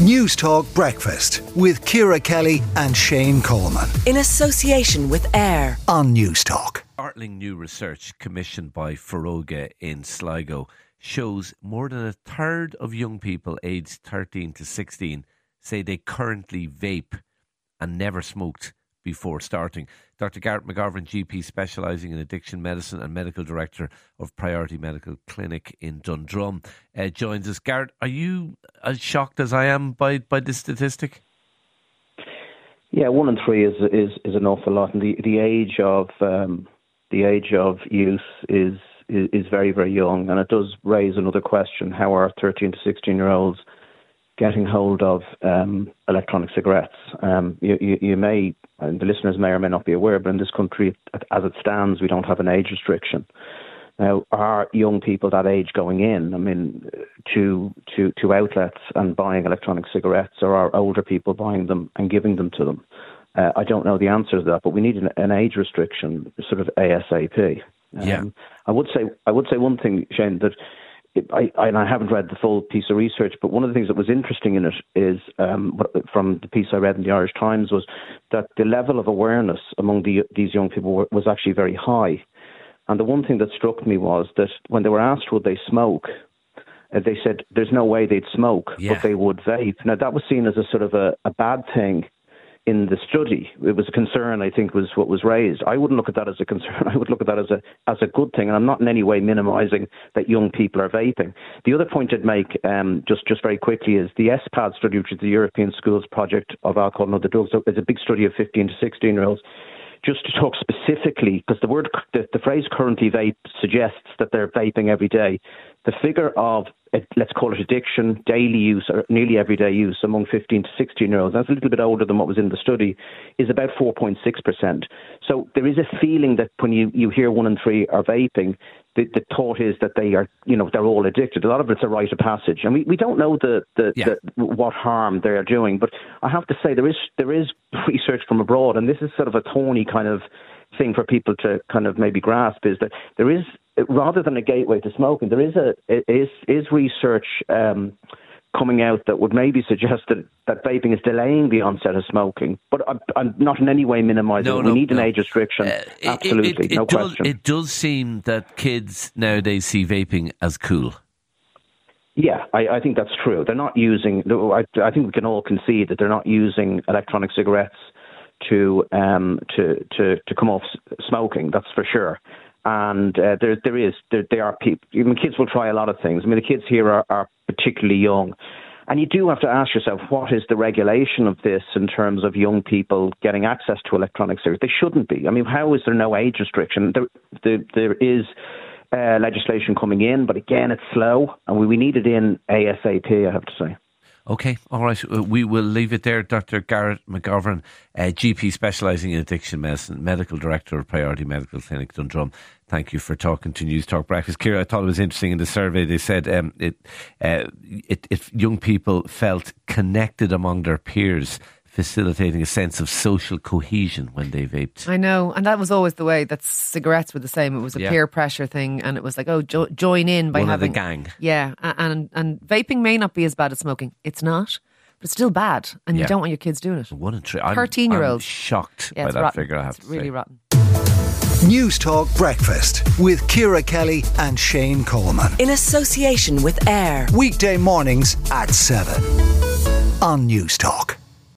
News Talk Breakfast with Ciara Kelly and Shane Coleman. In association with AIR on News Talk. Startling new research commissioned by Foróige in Sligo shows more than a third of young people aged 13 to 16 say they currently vape and never smoked before starting. Dr. Garrett McGovern, GP specialising in addiction medicine and medical director of Priority Medical Clinic in Dundrum, uh, joins us. Garrett, are you as shocked as I am by, by this statistic? Yeah, one in three is is, is an awful lot, and the the age of um, the age of use is, is is very very young, and it does raise another question: How are thirteen to sixteen year olds getting hold of um, electronic cigarettes. Um, you, you, you, may, and the listeners may or may not be aware, but in this country, as it stands, we don't have an age restriction. Now, are young people that age going in, I mean, to to to outlets and buying electronic cigarettes, or are older people buying them and giving them to them? Uh, I don't know the answer to that, but we need an, an age restriction, sort of ASAP. Um, yeah. I would say I would say one thing, Shane, that I, I, and I haven't read the full piece of research, but one of the things that was interesting in it is um, from the piece I read in the Irish Times was that the level of awareness among the, these young people were, was actually very high. And the one thing that struck me was that when they were asked would they smoke, uh, they said there's no way they'd smoke, yeah. but they would vape. Now that was seen as a sort of a, a bad thing in the study. It was a concern, I think, was what was raised. I wouldn't look at that as a concern. I would look at that as a as a good thing, and I'm not in any way minimising that young people are vaping. The other point I'd make, um, just just very quickly, is the ESPAD study, which is the European Schools Project of Alcohol and Other Drugs. It's a big study of 15 to 16 year olds just to talk specifically, because the word, the, the, phrase currently vape suggests that they're vaping every day. The figure of, eh, let's call it addiction, daily use, or nearly everyday use among 15 to 16 year olds, that's a little bit older than what was in the study, is about 4.6%. So there is a feeling that when you, you hear one in three are vaping, the, the thought is that they are, you know, they're all addicted. A lot of it's a rite of passage, and we, we don't know the, the, yeah. the what harm they are doing. But I have to say there is there is research from abroad, and this is sort of a thorny kind of thing for people to kind of maybe grasp is that there is rather than a gateway to smoking, there is a is is research. Um, coming out that would maybe suggest that, that vaping is delaying the onset of smoking. But I'm, I'm not in any way minimising. No, no, we need no. an age restriction. Uh, Absolutely, it, it, it, no does, question. It does seem that kids nowadays see vaping as cool. Yeah, I, I think that's true. They're not using. I, I think we can all concede that they're not using electronic cigarettes to um, to to to come off smoking. That's for sure and uh, there there is there, there are people. Even kids will try a lot of things. I mean, the kids here are, are particularly young. And you do have to ask yourself, what is the regulation of this in terms of young people getting access to electronic cigarettes? They shouldn't be. I mean, how is there no age restriction? There, there, there is uh, legislation coming in, but again, it's slow, and we, we need it in ASAP, I have to say. Okay, all right. Uh, we will leave it there. Dr. Garrett McGovern, uh, GP specialising in addiction medicine, medical director of Priority Medical Clinic Dundrum. Thank you for talking to News Talk Breakfast. Ciara, I thought it was interesting in the survey. They said um, it, uh, it, it, young people felt connected among their peers facilitating a sense of social cohesion when they vaped. I know, and that was always the way that cigarettes were the same. It was a yeah. peer pressure thing, and it was like, oh, jo- join in by One having the gang. Yeah, and and vaping may not be as bad as smoking. It's not. But it's still bad, and yeah. you don't want your kids doing it. One in three. Thirteen-year-olds. Shocked yeah, by that rotten. figure. I have it's to really say. rotten. News Talk Breakfast with Ciara Kelly and Shane Coleman. In association with AIR. Weekday mornings at 7 on News Talk.